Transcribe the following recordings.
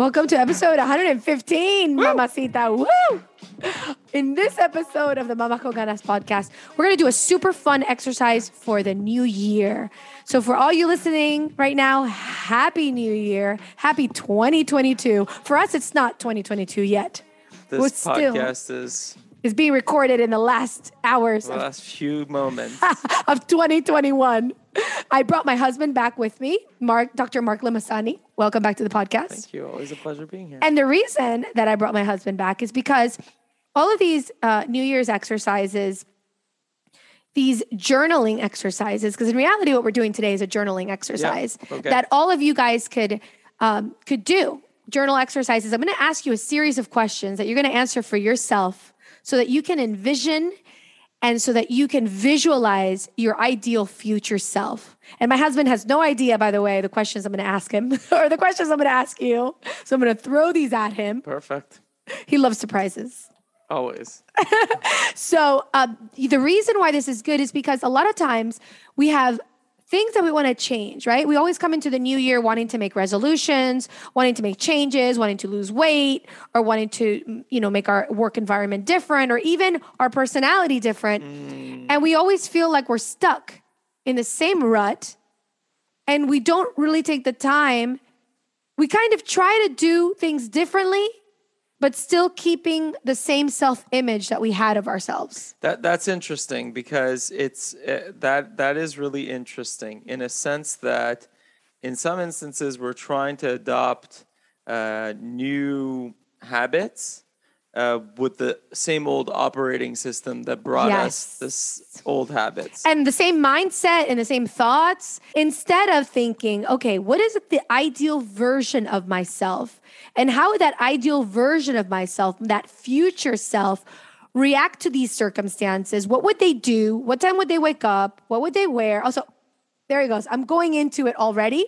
Welcome to episode 115, Mamacita. Woo! In this episode of the Mama con Ganas podcast, we're going to do a super fun exercise for the new year. So, for all you listening right now, happy new year. Happy 2022. For us, it's not 2022 yet. This We're still- podcast is It's being recorded in the last hours the of last few moments. of 2021. I brought my husband back with me, Mark, Dr. Mark Limasani. Welcome back to the podcast. Thank you. Always a pleasure being here. And the reason that I brought my husband back is because all of these uh, New Year's exercises, these journaling exercises, because in reality, what we're doing today is a journaling exercise okay. that all of you guys could um, could do. Journal exercises. I'm going to ask you a series of questions that you're going to answer for yourself, so that you can envision and so that you can visualize your ideal future self. And my husband has no idea, by the way, the questions I'm going to ask him or the questions I'm going to ask you. So I'm going to throw these at him. Perfect. He loves surprises. Always. So uh, the reason why this is good is because a lot of times we have things that we want to change, right? We always come into the new year wanting to make resolutions, wanting to make changes, wanting to lose weight, or wanting to, you know, make our work environment different, or even our personality different. Mm. And we always feel like we're stuck in the same rut, and we don't really take the time. We kind of try to do things differently, but still keeping the same self image that we had of ourselves. That that's interesting because it's uh, that that is really interesting in a sense that in some instances we're trying to adopt uh, new habits uh, with the same old operating system that brought Yes. us this old habits. And the same mindset and the same thoughts, instead of thinking, okay, what is the ideal version of myself? And how would that ideal version of myself, that future self, react to these circumstances? What would they do? What time would they wake up? What would they wear? Also, there he goes. I'm going into it already.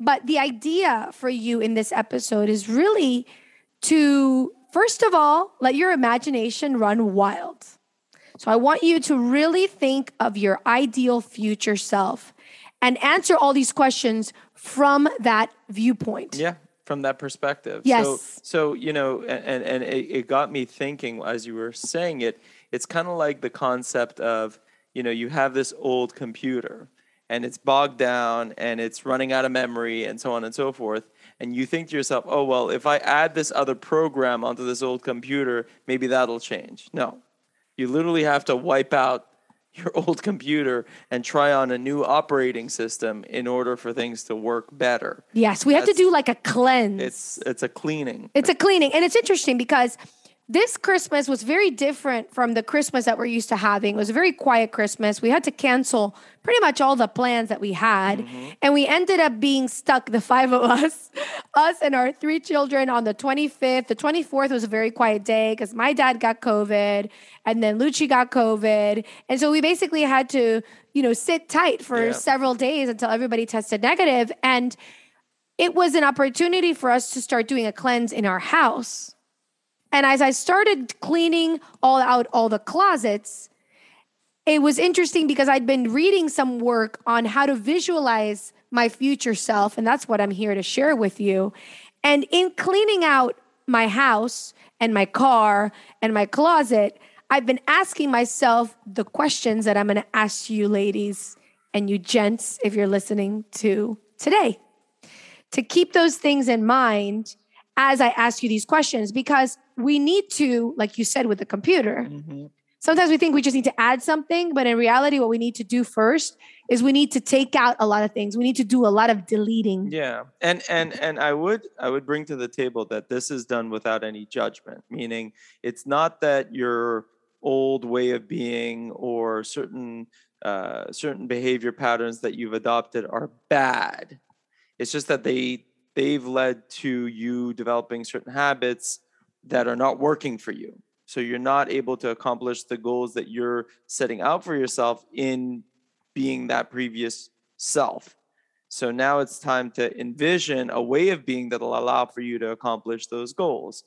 But the idea for you in this episode is really to, first of all, let your imagination run wild. So I want you to really think of your ideal future self and answer all these questions from that viewpoint. Yeah, from that perspective. Yes. So, so you know, and and it, it got me thinking as you were saying it. It's kind of like the concept of you know you have this old computer and it's bogged down and it's running out of memory and so on and so forth. And you think to yourself, oh well, if I add this other program onto this old computer, maybe that'll change. No, you literally have to wipe out your old computer and try on a new operating system in order for things to work better. Yes, we have to do like a cleanse. It's it's a cleaning. It's a cleaning. And it's interesting because this Christmas was very different from the Christmas that we're used to having. It was a very quiet Christmas. We had to cancel pretty much all the plans that we had. Mm-hmm. And we ended up being stuck, the five of us, us and our three children on the 25th. The 24th was a very quiet day because my dad got COVID and then Lucci got COVID. And so we basically had to, you know, sit tight for Yeah. several days until everybody tested negative. And it was an opportunity for us to start doing a cleanse in our house. And as I started cleaning all out all the closets, it was interesting because I'd been reading some work on how to visualize my future self. And that's what I'm here to share with you. And in cleaning out my house and my car and my closet, I've been asking myself the questions that I'm going to ask you ladies and you gents, if you're listening to today, to keep those things in mind as I ask you these questions because we need to, like you said with the computer, Mhm. sometimes we think we just need to add something, but in reality, what we need to do first is we need to take out a lot of things. We need to do a lot of deleting. Yeah, and and and I would I would bring to the table that this is done without any judgment, meaning it's not that your old way of being or certain uh, certain behavior patterns that you've adopted are bad. It's just that they they've led to you developing certain habits that are not working for you. So you're not able to accomplish the goals that you're setting out for yourself in being that previous self. So now it's time to envision a way of being that'll allow for you to accomplish those goals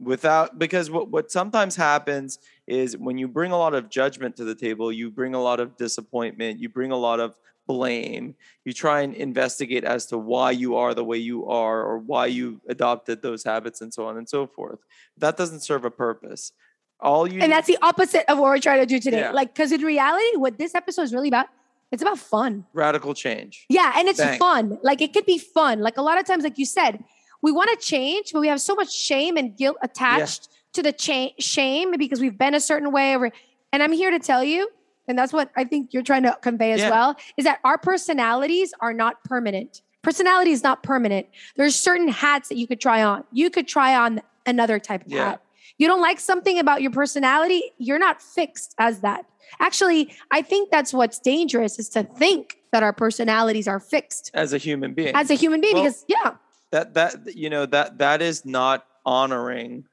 without because what, what sometimes happens is when you bring a lot of judgment to the table you bring a lot of disappointment you bring a lot of blame you try and investigate as to why you are the way you are or why you adopted those habits and so on and so forth that doesn't serve a purpose all you And that's the opposite of what we're trying to do today. Yeah. Like, because in reality, what this episode is really about, it's about fun. radical change Yeah, and it's Bang. fun. Like it could be fun. Like a lot of times, like you said, we want to change, but we have so much shame and guilt attached to the cha- shame because we've been a certain way. Over, and I'm here to tell you, and that's what I think you're trying to convey as Yeah. well, is that our personalities are not permanent. Personality is not permanent. There's certain hats that you could try on. You could try on another type of Yeah. hat. You don't like something about your personality, you're not fixed as that. Actually, I think that's what's dangerous is to think that our personalities are fixed as a human being as a human being Well, because yeah that that you know that that is not honoring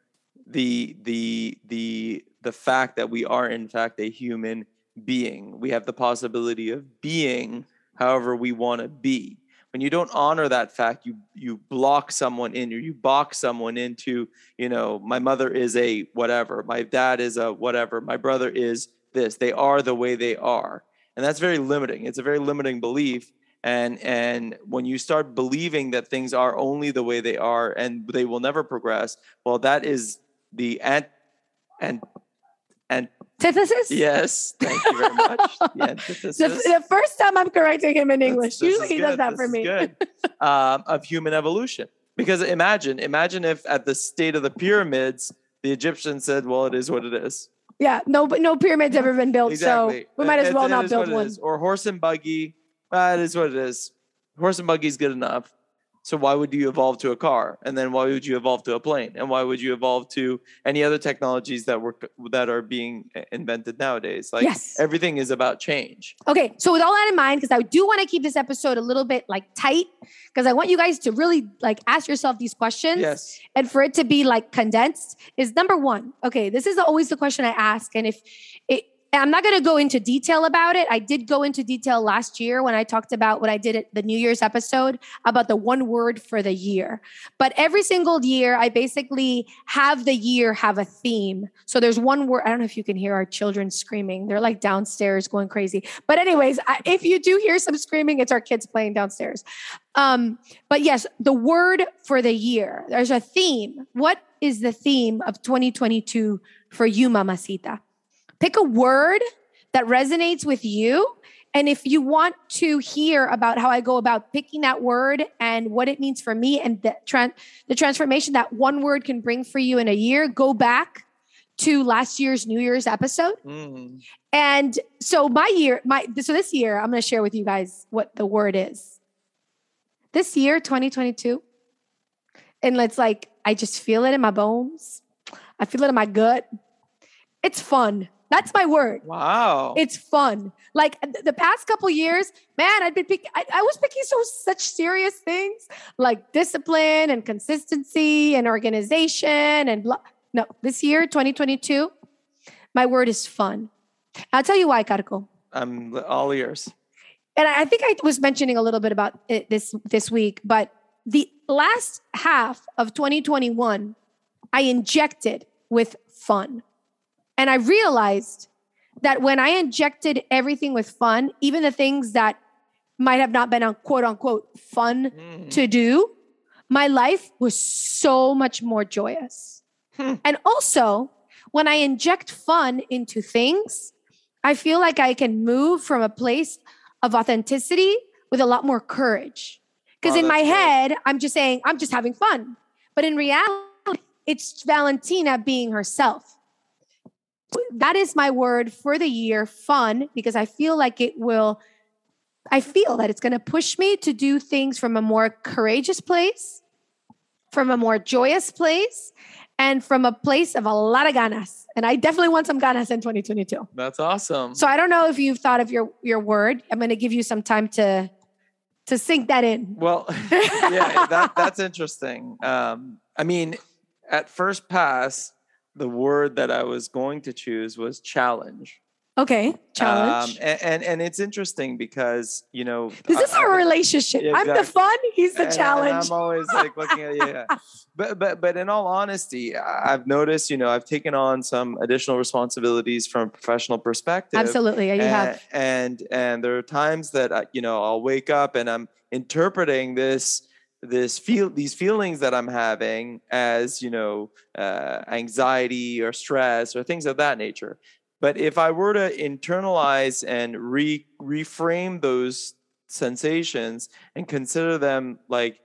the the the the fact that we are in fact a human being. We have the possibility of being however we want to be. When you don't honor that fact you you block someone in or you box someone into you know my mother is a whatever my dad is a whatever my brother is this. They are the way they are. And that's very limiting. It's a very limiting belief. And and when you start believing that things are only the way they are and they will never progress well that is the ant and and antithesis yes thank you very much. The antithesis the, the first time i'm correcting him in english. this usually he does that this for me. good, um, of human evolution. Because imagine imagine if at the state of the pyramids the egyptians said well it is what it is. Yeah no but no pyramids ever been built exactly. so we might as well it not build it one. or horse and buggy. That is what it is. Horse and buggy is good enough so why would you evolve to a car and then why would you evolve to a plane and why would you evolve to any other technologies that were that are being uh, invented nowadays like Yes. everything is about change okay so with all that in mind because i do want to keep this episode a little bit like tight because i want you guys to really like ask yourself these questions yes and for it to be like condensed is number one. Okay, this is always the question I ask. And if it, I'm not going to go into detail about it. I did go into detail last year when I talked about what I did at the New Year's episode about the one word for the year. But every single year, I basically have the year have a theme. So there's one word. I don't know if you can hear our children screaming. They're like downstairs going crazy. But, anyways, if you do hear some screaming, it's our kids playing downstairs. Um, but yes, the word for the year. There's a theme. What is the theme of 2022 for you, Mamacita? Pick a word that resonates with you. And if you want to hear about how I go about picking that word and what it means for me and the, tran- the transformation that one word can bring for you in a year, go back to last year's New Year's episode. Mm. And so my year, my so this year, I'm going to share with you guys what the word is. This year, 2022, and it's like I just feel it in my bones. I feel it in my gut. It's fun. That's my word. wow It's fun. Like the past couple years, man, I've been picking. I, I was picking so such serious things like discipline and consistency and organization and blah. No, this year, 2022, my word is fun. I'll tell you why, Carco. i'm um, all ears And I I think I was mentioning a little bit about it this this week, but the last half of 2021, I injected with fun. And I realized that when I injected everything with fun, even the things that might have not been on quote unquote fun Mm. to do, my life was so much more joyous. Hmm. And also, when I inject fun into things, I feel like I can move from a place of authenticity with a lot more courage. Because Wow, in my great. head, I'm just saying, I'm just having fun. But in reality, it's Valentina being herself. That is my word for the year fun, because I feel like it will, I feel that it's going to push me to do things from a more courageous place, from a more joyous place, and from a place of a lot of ganas. And I definitely want some ganas in 2022. That's awesome. So I don't know if you've thought of your your word. I'm going to give you some time to to sink that in. Well, yeah, that, that's interesting. Um, I mean, at first pass, the word that I was going to choose was challenge. Okay, challenge. Um, and, and and it's interesting because you know this I- is I- our relationship. Yeah, I'm the fun. He's the and- and challenge. I'm always like looking at yeah. But but but in all honesty, I- I've noticed you know I've taken on some additional responsibilities from a professional perspective. Absolutely, yeah, you and, have. and and there are times that I, you know I'll wake up and I'm interpreting this this feel these feelings that I'm having as you know uh, anxiety or stress or things of that nature. But if I were to internalize and re reframe those sensations and consider them like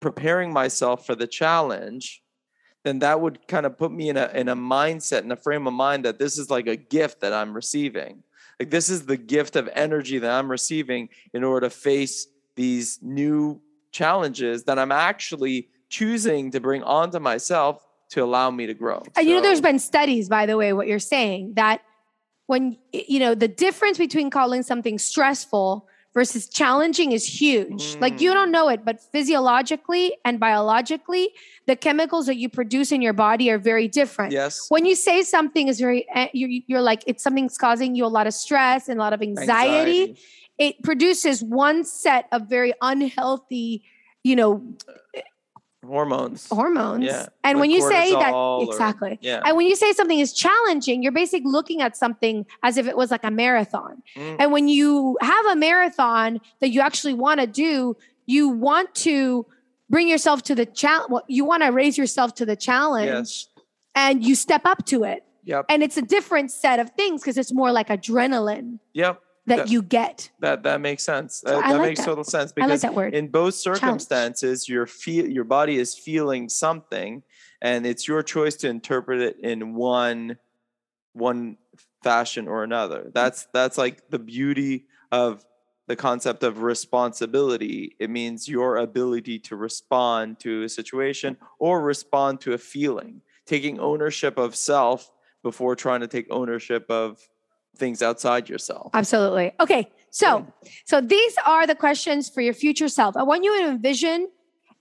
preparing myself for the challenge, then that would kind of put me in a in a mindset and a frame of mind that this is like a gift that I'm receiving. Like this is the gift of energy that I'm receiving in order to face these new challenges that I'm actually choosing to bring onto myself to allow me to grow. And you know, there's been studies, by the way, what you're saying that when you know the difference between calling something stressful versus challenging is huge. Like you Mm. don't know it, but physiologically and biologically, the chemicals that you produce in your body are very different. yes. When you say something is very, eh, you're, you're like it's something's causing you a lot of stress and a lot of anxiety. It produces one set of very unhealthy, you know, hormones. hormones. Yeah, And like when you say that, or- exactly. Yeah. And when you say something is challenging, you're basically looking at something as if it was like a marathon. Mm. And when you have a marathon that you actually want to do, you want to bring yourself to the challenge. Well, you want to raise yourself to the challenge Yes. and you step up to it. Yep. And it's a different set of things because it's more like adrenaline Yep. That That- you get. That that makes sense. So That, I that like makes that. total sense like because that word. in both circumstances, your feel your body is feeling something, and it's your choice to interpret it in one one fashion or another. That's that's like the beauty of the concept of responsibility. It means your ability to respond to a situation or respond to a feeling, taking ownership of self before trying to take ownership of things outside yourself. Absolutely. Okay. So, so these are the questions for your future self. I want you to envision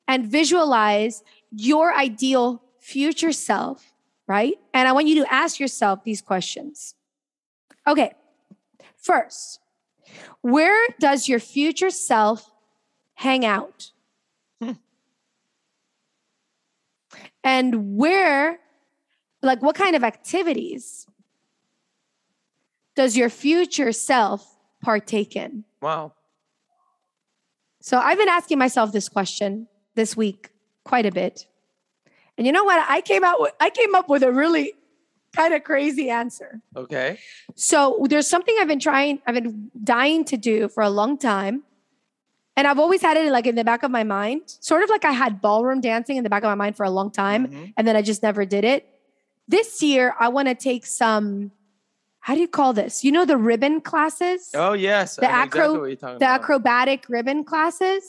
and visualize your ideal future self, right? And I want you to ask yourself these questions. Okay. First, where does your future self hang out? And where, like, what kind of activities does your future self partake in? Wow. So I've been asking myself this question this week quite a bit. And you know what? I came out with I came up with a really kind of crazy answer. Okay. So there's something I've been trying, I've been dying to do for a long time. And I've always had it like in the back of my mind, sort of like I had ballroom dancing in the back of my mind for a long time, Mhm. and then I just never did it. This year, I want to take some, how do you call this? You know, the ribbon classes? Oh yes, The exactly acro- talking the about. acrobatic ribbon classes?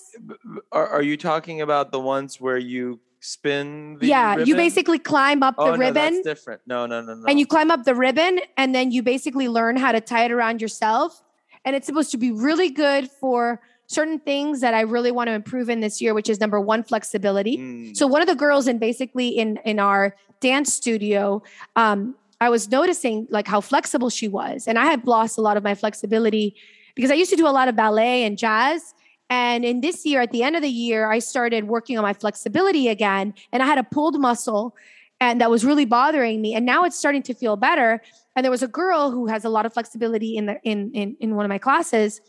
Are, are you talking about the ones where you spin? The yeah, you basically climb up Oh the no, ribbon that's different. No, no, no, no. and you climb up the ribbon and then you basically learn how to tie it around yourself. And it's supposed to be really good for certain things that I really want to improve in this year, which is number one, flexibility. Mm, So one of the girls in basically in in our dance studio, um, I was noticing like how flexible she was, and I have lost a lot of my flexibility because I used to do a lot of ballet and jazz. And in this year, at the end of the year, I started working on my flexibility again, and I had a pulled muscle, and that was really bothering me. And now it's starting to feel better. And there was a girl who has a lot of flexibility in the in in, in one of my classes.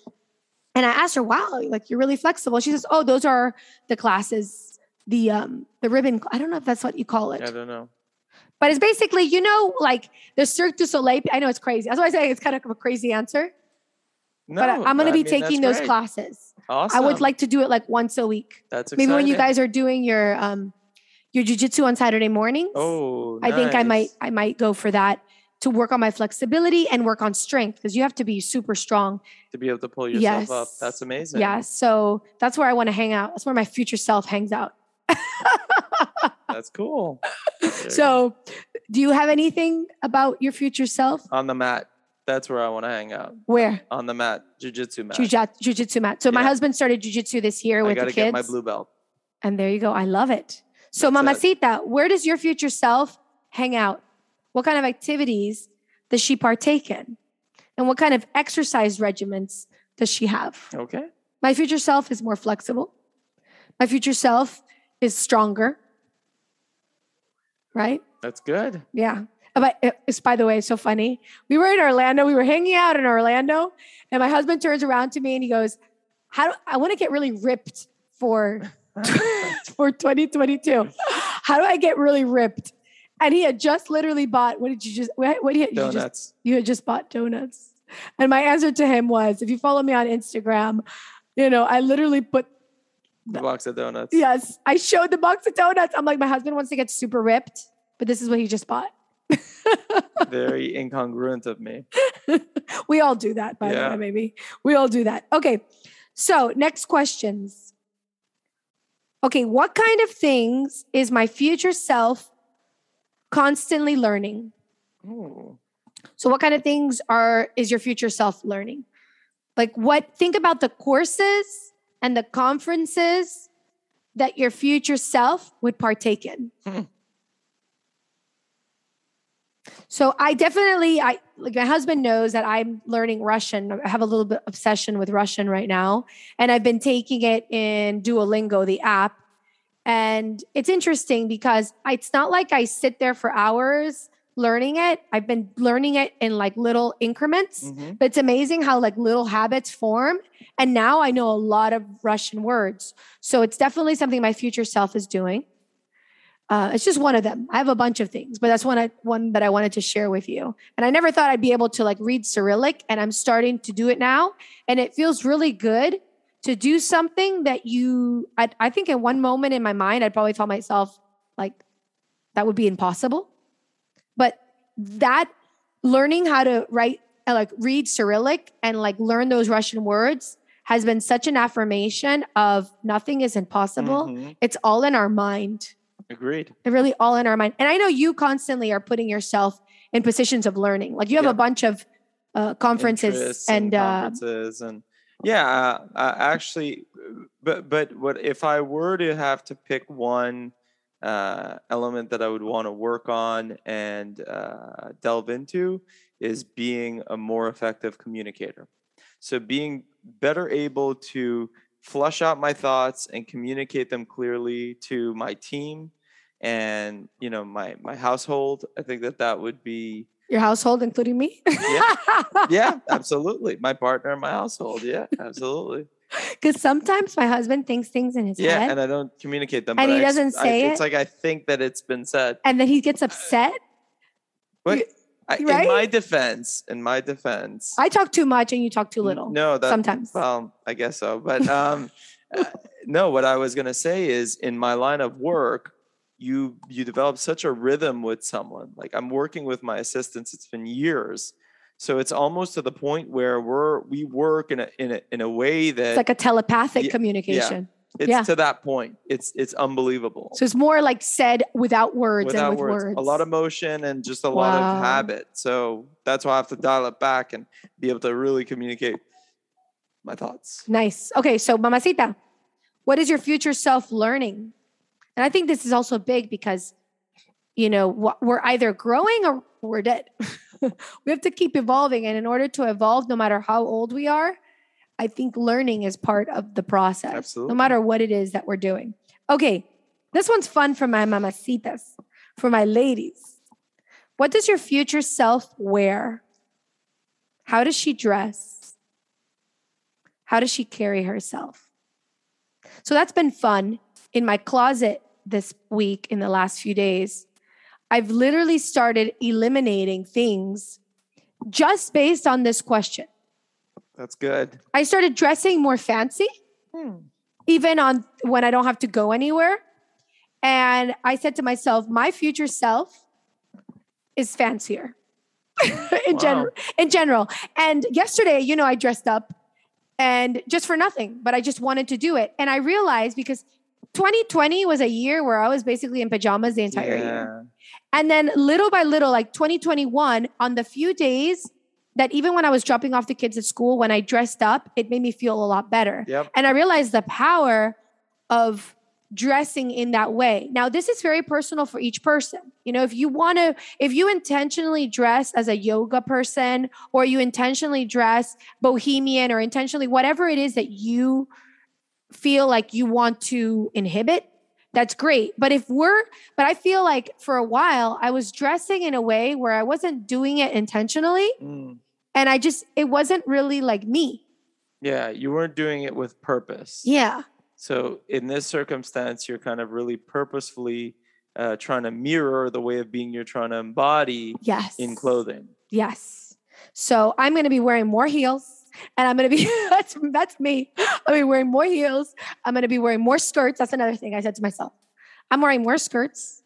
And I asked her, wow, like you're really flexible. She says, oh, those are the classes, the um the ribbon. I don't know if that's what you call it. I don't know. But it's basically, you know, like the Cirque du Soleil. I know it's crazy. That's why I say it's kind of a crazy answer. No, but I, am going to be mean, taking those great. classes. Awesome. I would like to do it like once a week. That's Maybe when you guys are doing your um your jujitsu on Saturday mornings. Oh, I think I might. I might go for that to work on my flexibility and work on strength because you have to be super strong. to be able to pull yourself up. Yes. That's amazing. Yeah, so that's where I want to hang out. That's where my future self hangs out. That's cool. So, do you have anything about your future self? on the mat, that's where I want to hang out. Where On the mat, jujitsu mat. Jujitsu mat. So my husband started jujitsu this year I with got the to kids, get my blue belt. and there you go. I love it. So, That's it. Mamacita, where does your future self hang out? What kind of activities does she partake in? And what kind of exercise regimens does she have? Okay. My future self is more flexible. My future self is stronger. Right? That's good. Yeah. But it's by the way, it's so funny. We were in Orlando. We were hanging out in Orlando, and my husband turns around to me and he goes, "How do I want to get really ripped for for 2022? How do I get really ripped?" And he had just literally bought. What did you just? What, did you, you just? Donuts. You had just bought donuts. And my answer to him was, if you follow me on Instagram, you know, I literally put The box of donuts. Yes, I showed the box of donuts. I'm like, my husband wants to get super ripped, but this is what he just bought. Very incongruent of me. we all do that, by Yeah. the way, maybe. We all do that. Okay. So, next questions. Okay, what kind of things is my future self constantly learning? Ooh. So, what kind of things are is your future self learning? Like, what? Think about the courses and the conferences that your future self would partake in. Hmm. So, I definitely, I like my husband knows that I'm learning Russian. I have a little bit obsession with Russian right now, and I've been taking it in Duolingo, the app. And it's interesting because it's not like I sit there for hours learning it. I've been learning it in like little increments. Mhm. But it's amazing how like little habits form. And now I know a lot of Russian words. So it's definitely something my future self is doing. Uh, it's just one of them. I have a bunch of things, but that's one I, one that I wanted to share with you. And I never thought I'd be able to like read Cyrillic, and I'm starting to do it now. And it feels really good to do something that you. I, I think in one moment in my mind, I'd probably tell myself like that would be impossible. But that learning how to write, uh, like read Cyrillic and like learn those Russian words has been such an affirmation of nothing is impossible. Mhm. It's all in our mind. Agreed. They're really all in our mind. And I know you constantly are putting yourself in positions of learning. Like you have Yeah. a bunch of uh, conferences Interests and, uh, conferences and yeah, uh, uh, actually, but but what if I were to have to pick one uh, element that I would want to work on and uh, delve into is being a more effective communicator. So being better able to flush out my thoughts and communicate them clearly to my team and you know my my household. I think that that would be your household, including me. Yeah. yeah, absolutely. My partner and my household. Yeah, absolutely. Because sometimes my husband thinks things in his Yeah, head Yeah, and I don't communicate them. And he I doesn't I- say It's it? like I think that it's been said. and then he gets upset. But You- I, in my defense, in my defense, I talk too much and you talk too little. No, that sometimes. Well, I guess so. But um, uh, no, what I was gonna say is, in my line of work, you you develop such a rhythm with someone. Like I'm working with my assistants; it's been years. So it's almost to the point where we're we work in a in a in a way that It's like a telepathic Yeah, communication. it's yeah. to that point. It's it's unbelievable. So it's more like said without words Without and with words. words. a lot of motion and just a lot of habit. So that's why I have to dial it back and be able to really communicate my thoughts. Nice. Okay, so Mamacita, what is your future self learning? And I think this is also big because, you know, we're either growing or we're dead. we have to keep evolving. And in order to evolve, no matter how old we are, I think learning is part of the process, Absolutely. no matter what it is that we're doing. Okay, this one's fun for my mamacitas, for my ladies. What does your future self wear? How does she dress? How does she carry herself? So that's been fun in my closet this week, in the last few days. I've literally started eliminating things just based on this question. That's good. I started dressing more fancy, hmm. even on when I don't have to go anywhere. And I said to myself, my future self is fancier in Wow. general. In general. And yesterday, you know, I dressed up and just for nothing, but I just wanted to do it. And I realized because 2020 was a year where I was basically in pajamas the entire year. And then little by little, like 2021, on the few days that even when I was dropping off the kids at school, when I dressed up, it made me feel a lot better. Yep. And I realized the power of dressing in that way. Now, this is very personal for each person. You know, if you want to, if you intentionally dress as a yoga person, or you intentionally dress bohemian, or intentionally whatever it is that you feel like you want to inhibit, that's great. But if we're, but I feel like for a while I was dressing in a way where I wasn't doing it intentionally. Mm. And I just, it wasn't really like me. Yeah, you weren't doing it with purpose. Yeah. So in this circumstance, you're kind of really purposefully uh, trying to mirror the way of being you're trying to embody Yes. in clothing. Yes. So I'm going to be wearing more heels. And I'm gonna be that's that's me. I'm gonna be wearing more heels. I'm gonna be wearing more skirts. That's another thing I said to myself. I'm wearing more skirts.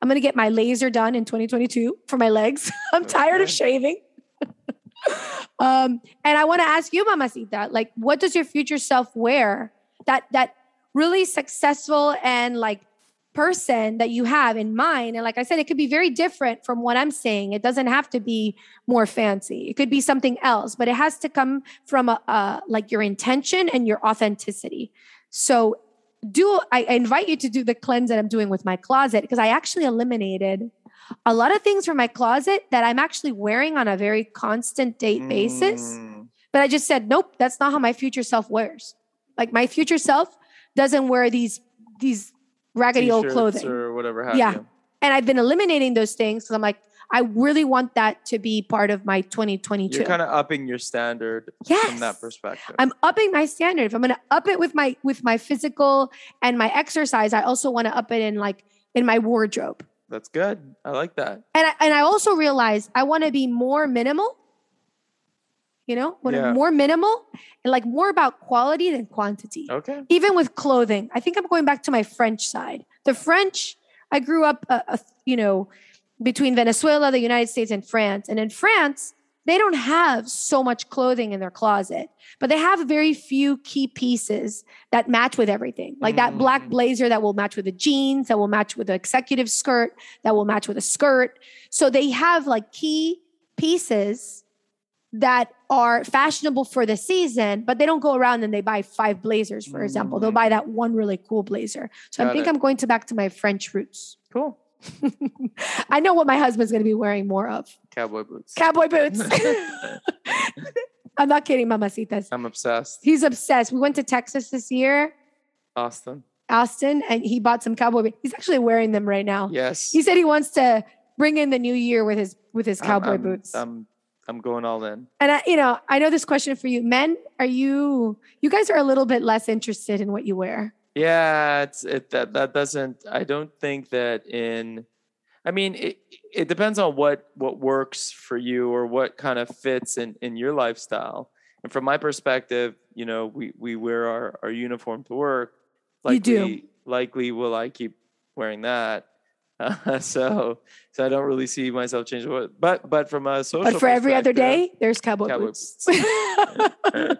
I'm gonna get my laser done in 2022 for my legs. I'm tired of shaving. um, and I want to ask you, Mamacita, like, what does your future self wear? That that really successful and like person that you have in mind. And like I said, it could be very different from what I'm saying. It doesn't have to be more fancy. It could be something else, but it has to come from a, a like your intention and your authenticity. So do I, invite you to do the cleanse that I'm doing with my closet because I actually eliminated a lot of things from my closet that I'm actually wearing on a very constant date basis. Mm. But I just said, nope, that's not how my future self wears. Like my future self doesn't wear these these raggedy old clothing. or whatever have Yeah. you. and I've been eliminating those things because I'm like, I really want that to be part of my 2022. You're kind of upping your standard yes. from that perspective. I'm upping my standard. If I'm going to up it with my with my physical and my exercise, I also want to up it in like in my wardrobe. That's good. I like that. And I, and I also realized I want to be more minimal. You know, to Yeah. more minimal and like more about quality than quantity. Okay. Even with clothing, I think I'm going back to my French side. The French, I grew up, uh, uh, you know, between Venezuela, the United States, and France. And in France, they don't have so much clothing in their closet, but they have very few key pieces that match with everything. Like that black Mm. blazer that will match with the jeans, that will match with the executive skirt, that will match with a skirt. So they have like key pieces that are fashionable for the season, but they don't go around and they buy five blazers, for example. They'll Mm. buy that one really cool blazer. So I think it. I'm going to back to my French roots. Cool. I know what my husband's going to be wearing more of Cowboy boots. cowboy boots. I'm not kidding, mamacitas. I'm obsessed. He's obsessed. We went to Texas this year, Austin. Austin, and he bought some cowboy boots. He's actually wearing them right now. Yes. He said he wants to bring in the new year with his with his I'm- cowboy I'm- boots. I'm I'm going all in. and I, you know, I know this question for you. Men, are you you guys are a little bit less interested in what you wear? Yeah, it's it that that doesn't. I don't think that in. I mean, it it depends on what what works for you or what kind of fits in in your lifestyle. And from my perspective, you know, we we wear our our uniform to work. You do. Likely will I keep wearing that. Uh, so so I don't really see myself changing. What, but but from a social. But for every other day, there's cowboy, Cowboy boots.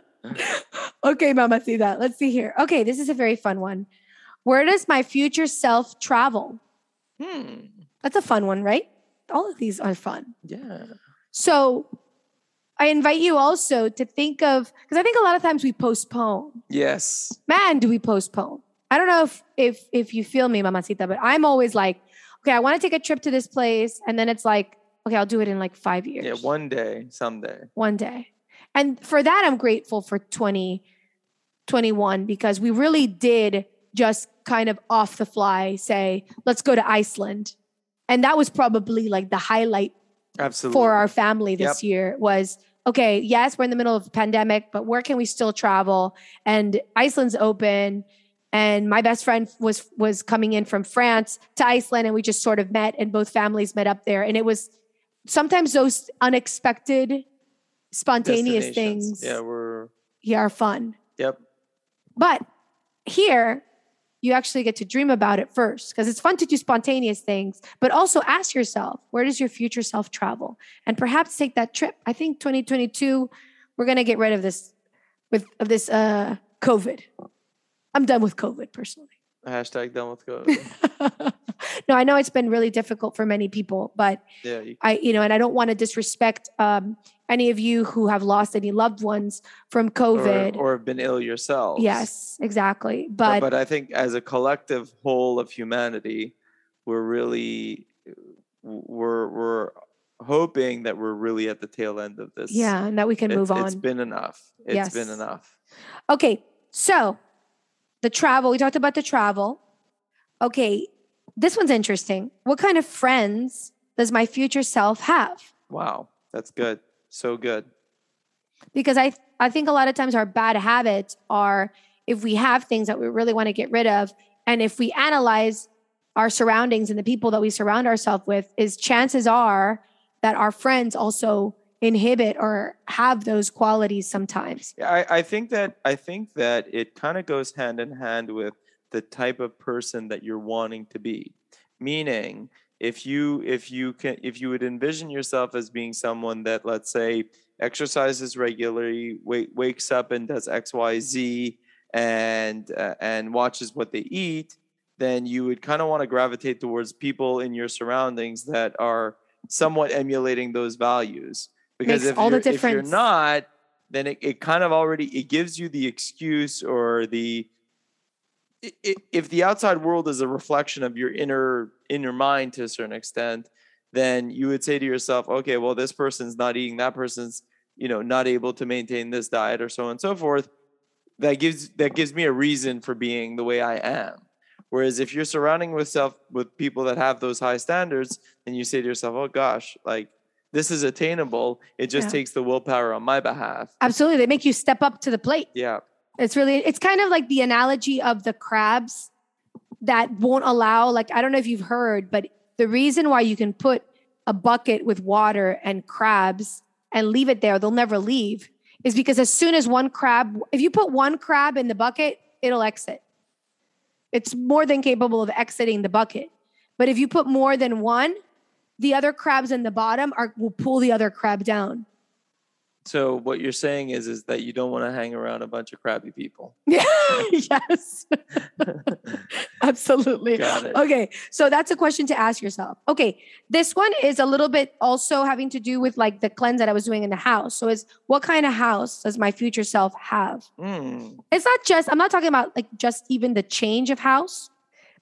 okay, Mama, see that. Let's see here. Okay, this is a very fun one. Where does my future self travel? hmm. That's a fun one, right? All of these are fun. Yeah. So I invite you also to think of because I think a lot of times we postpone. Yes. Man, do we postpone? I don't know if if if you feel me, Mamacita, but I'm always like, okay, I want to take a trip to this place, and then it's like, okay, I'll do it in like five years. Yeah. One day, someday. one day. And for that, I'm grateful for 2021 because we really did just kind of off the fly say, let's go to Iceland. And that was probably like the highlight Absolutely. for our family this Yep. year was okay, yes, we're in the middle of a pandemic, but where can we still travel? And Iceland's open. And my best friend was was coming in from France to Iceland, and we just sort of met, and both families met up there. And it was sometimes those unexpected spontaneous things Yeah, we're yeah, are fun. yep. But here, you actually get to dream about it first because it's fun to do spontaneous things, but also ask yourself, where does your future self travel? And perhaps take that trip. I think 2022, we're going to get rid of this with of this uh COVID. I'm done with COVID personally. Hashtag done with COVID. no, I know it's been really difficult for many people, but yeah, you, I, you know, and I don't want to disrespect um, any of you who have lost any loved ones from COVID. or, or have been ill yourselves. yes, exactly. But, But, but I think as a collective whole of humanity, we're really we're we're hoping that we're really at the tail end of this. yeah, and that we can move on. It's been enough. It's been enough. Okay, so the travel, we talked about the travel. Okay, this one's interesting. What kind of friends does my future self have? Wow, that's good. So good. Because I I think a lot of times our bad habits are if we have things that we really want to get rid of and if we analyze our surroundings and the people that we surround ourselves with is chances are that our friends also inhibit or have those qualities sometimes. I, I think that I think that it kind of goes hand in hand with the type of person that you're wanting to be. Meaning, if you if you can if you would envision yourself as being someone that let's say exercises regularly, wake, wakes up and does X Y Z, and uh, and watches what they eat, then you would kind of want to gravitate towards people in your surroundings that are somewhat emulating those values. Because Makes if all the you're, if you're not, then it, it kind of already it gives you the excuse or the if the outside world is a reflection of your inner inner mind to a certain extent then you would say to yourself okay well this person's not eating that person's you know not able to maintain this diet or so on and so forth. That gives that gives me a reason for being the way i am. Whereas if you're surrounding yourself with people that have those high standards then you say to yourself oh gosh like this is attainable it just Yeah. takes the willpower on my behalf Absolutely. They make you step up to the plate. yeah It's really, it's kind of like the analogy of the crabs that won't allow, like, I don't know if you've heard, but the reason why you can put a bucket with water and crabs and leave it there, they'll never leave, is because as soon as one crab, if you put one crab in the bucket, it'll exit. It's more than capable of exiting the bucket. But if you put more than one, the other crabs in the bottom are will pull the other crab down. So what you're saying is is that you don't want to hang around a bunch of crabby people. Yeah. yes. Absolutely. Got it. Okay. So that's a question to ask yourself. Okay. This one is a little bit also having to do with like the cleanse that I was doing in the house. So it's what kind of house does my future self have? Mm, It's not just, I'm not talking about like just even the change of house,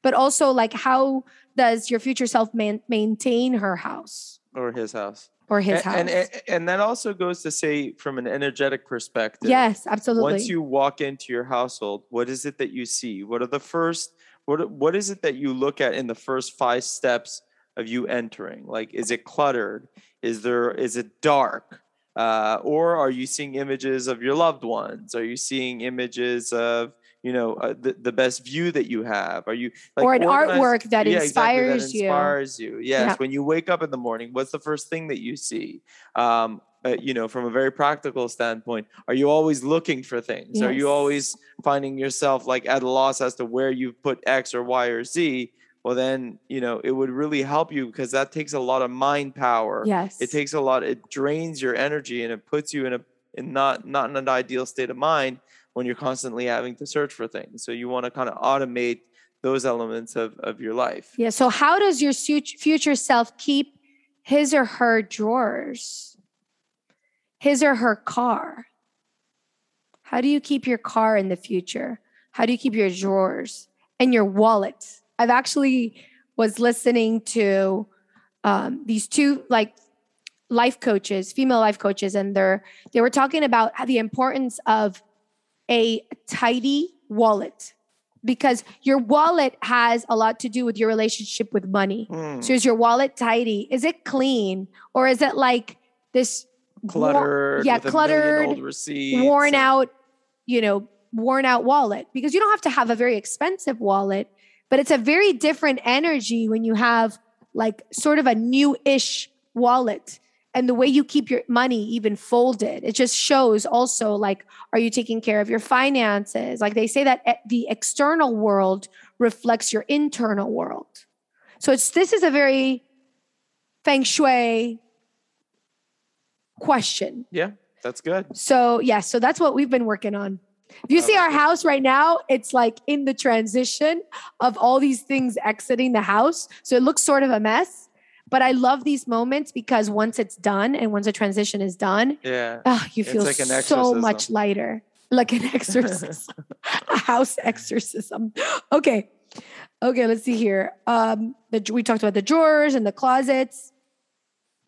but also like how does your future self man- maintain her house or his house. or his A- house? and, and and that also goes to say from an energetic perspective. yes, absolutely. Once you walk into your household, what is it that you see? What are the first what what is it that you look at in the first five steps of you entering? Like is it cluttered? Is there is it dark? Uh, or are you seeing images of your loved ones? Are you seeing images of you know uh, the, the best view that you have? Are you like or an organized- artwork that Yeah, exactly, inspires that you. inspires you. Yes. Yeah. When you wake up in the morning, what's the first thing that you see? Um, uh, you know, from a very practical standpoint, are you always looking for things? Are you always finding yourself like at a loss as to where you've put X or Y or Z? Well, then, you know, it would really help you because that takes a lot of mind power. Yes. It takes a lot, it drains your energy and it puts you in a in not not in an ideal state of mind when you're constantly having to search for things. So you want to kind of automate those elements of, of your life. Yeah. So, how does your future self keep his or her drawers, his or her car? How do you keep your car in the future? How do you keep your drawers and your wallet? I've actually was listening to um, these two like life coaches, female life coaches, and they're they were talking about the importance of a tidy wallet because your wallet has a lot to do with your relationship with money. Hmm. So is your wallet tidy? Is it clean or is it like this cluttered, yeah, cluttered, receipts, worn out, you know, worn out wallet? Because you don't have to have a very expensive wallet, but it's a very different energy when you have like sort of a new-ish wallet. And the way you keep your money even folded. It just shows also like, are you taking care of your finances? Like they say that e- the external world reflects your internal world. So it's this is a very feng shui question. Yeah, that's good. So yeah, so that's what we've been working on. If you see our house right now, it's like in the transition of all these things exiting the house. So it looks sort of a mess. But I love these moments because once it's done and once the transition is done, Yeah. oh, you feel like so much lighter. Like an exorcism, a house exorcism. Okay. Okay, let's see here. Um, the, we talked about the drawers and the closets.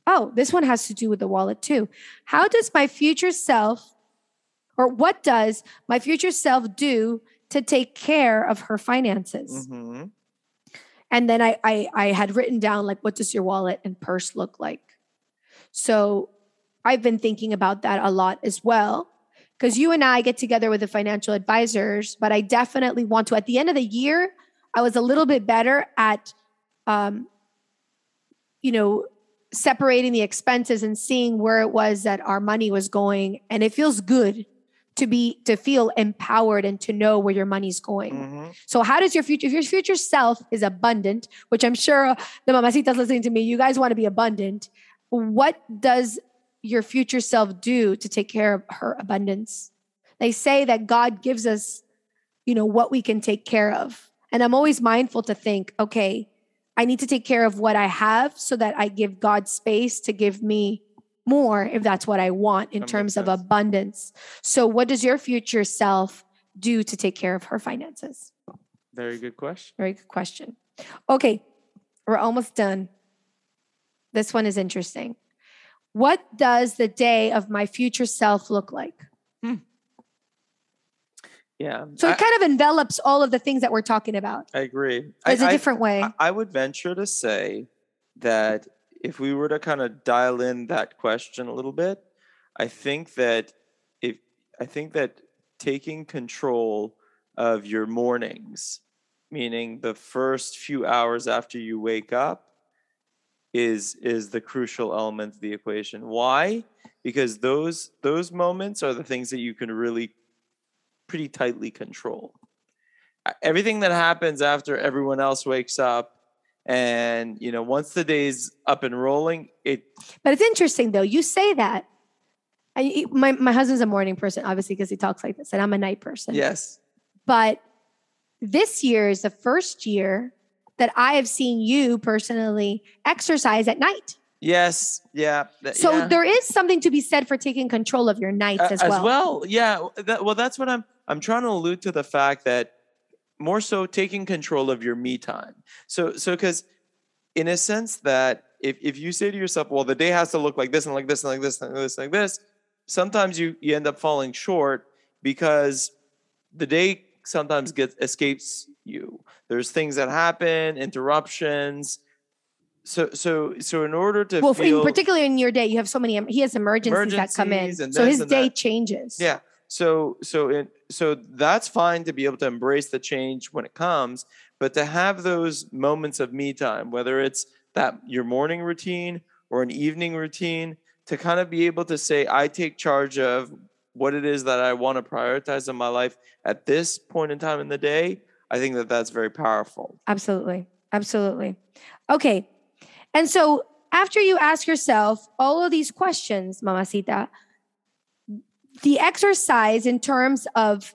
Oh, this one has to do with the wallet too. How does my future self, or what does my future self do to take care of her finances? hmm And then I, I I had written down like, what does your wallet and purse look like? So I've been thinking about that a lot as well. Because you and I get together with the financial advisors, but I definitely want to. At the end of the year, I was a little bit better at, um, you know, separating the expenses and seeing where it was that our money was going. And it feels good to be to feel empowered and to know where your money's going. hmm So, how does your future, if your future self is abundant, which I'm sure the mamacitas listening to me, you guys want to be abundant. What does your future self do to take care of her abundance? They say that God gives us, you know, what we can take care of. And I'm always mindful to think, okay, I need to take care of what I have so that I give God space to give me more if that's what I want in That terms of abundance. So, what does your future self do to take care of her finances? Very good question. Very good question. Okay, we're almost done. This one is interesting. What does the day of my future self look like? Hmm. Yeah. So I, it kind of envelops all of the things that we're talking about. I agree. There's a a different way. I, I would venture to say that if we were to kind of dial in that question a little bit, I think that if I think that taking control of your mornings, meaning the first few hours after you wake up, is is the crucial element of the equation. Why? Because those those moments are the things that you can really pretty tightly control. Everything that happens after everyone else wakes up and you know once the day's up and rolling, it But it's interesting though. You say that. I, my, my husband's a morning person, obviously, because he talks like this, and I'm a night person. yes. But this year is the first year that I have seen you personally exercise at night. Yes, yeah. So yeah. there is something to be said for taking control of your nights A- as well. Yeah. That, well, that's what I'm. I'm trying to allude to the fact that more so taking control of your me time. So, so because in a sense that if if you say to yourself, well, the day has to look like this and like this and like this and like this and like this, sometimes you you end up falling short because the day sometimes gets escapes you. There's things that happen, interruptions. So so so in order to well, feel in particularly in your day, you have so many. He has emergencies, that come in, so his day that. changes. Yeah. So so it so that's fine to be able to embrace the change when it comes, but to have those moments of me time, whether it's that your morning routine or an evening routine, to kind of be able to say, I take charge of what it is that I want to prioritize in my life at this point in time in the day. I think that that's very powerful. Absolutely. Absolutely. Okay. And so after you ask yourself all of these questions, Mamacita, the exercise in terms of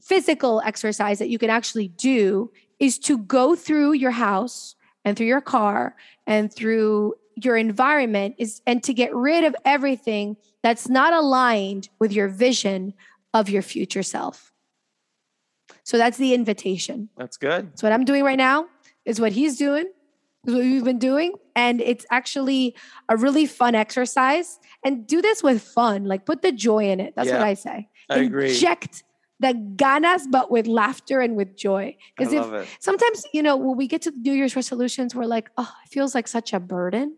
physical exercise that you can actually do is to go through your house and through your car and through your environment is and to get rid of everything that's not aligned with your vision of your future self. So that's the invitation. That's good. So what I'm doing right now is what he's doing, is what we've been doing. And it's actually a really fun exercise. And do this with fun. Like put the joy in it. That's what I say. I agree. Inject the ganas, but with laughter and with joy. Because if it. sometimes, you know, when we get to New Year's resolutions, we're like, oh, it feels like such a burden.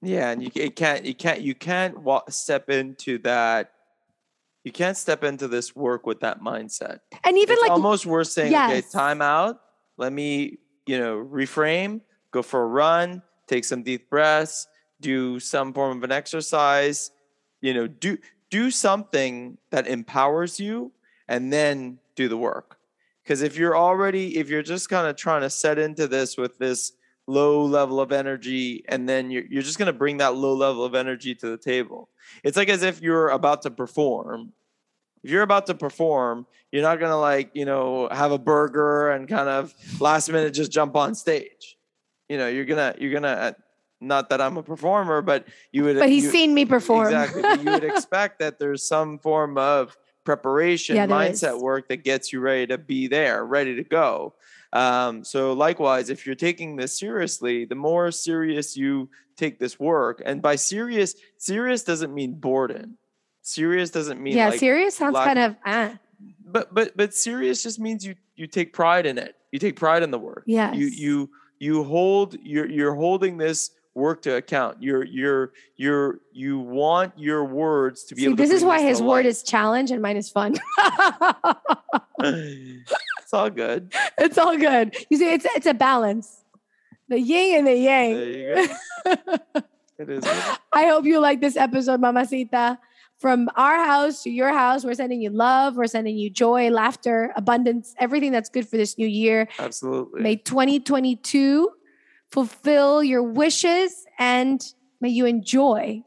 Yeah, and you it can't you can't you can't wa- step into that. You can't step into this work with that mindset. And even it's like almost worth saying, okay, Yes. time out. Let me, you know, reframe, go for a run, take some deep breaths, do some form of an exercise, you know, do do something that empowers you and then do the work. Because if you're already, if you're just kind of trying to set into this with this low level of energy, and then you're, you're just going to bring that low level of energy to the table, it's like as if you're about to perform. If you're about to perform, you're not going to like, you know, have a burger and kind of last minute just jump on stage. You know, you're to, you're going to, not that I'm a performer, but you would. But he's you, seen me perform. Exactly. You would expect that there's some form of preparation, Yeah, mindset is. work that gets you ready to be there, ready to go. Um, so likewise, if you're taking this seriously, the more serious you take this work, and by serious, serious doesn't mean boredom. Serious doesn't mean yeah, like, serious sounds lack- kind of ah. but but but serious just means you you take pride in it. You take pride in the work. yeah You you you hold you're you're holding this work to account. You're you're you're you want your words to be See, able to this is why his word light. is challenge and mine is fun. it's all good. it's all good. You see, it's it's a balance. The yin and the yang. There you go. It is. I hope you like this episode, Mamacita. From our house to your house, we're sending you love, we're sending you joy, laughter, abundance, everything that's good for this new year. Absolutely. May 2022 fulfill your wishes and may you enjoy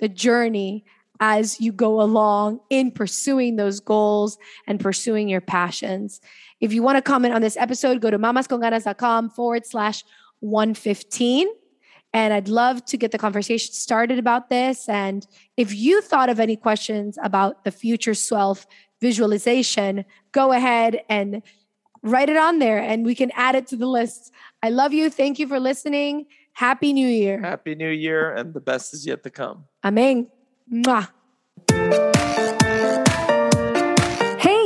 the journey as you go along in pursuing those goals and pursuing your passions. If you want to comment on this episode, go to mamasconganas.com forward slash 115. And I'd love to get the conversation started about this. And if you thought of any questions about the future self visualization, go ahead and write it on there and we can add it to the list. I love you. Thank you for listening. Happy New Year. Happy New Year, and the best is yet to come. Amen. Mwah.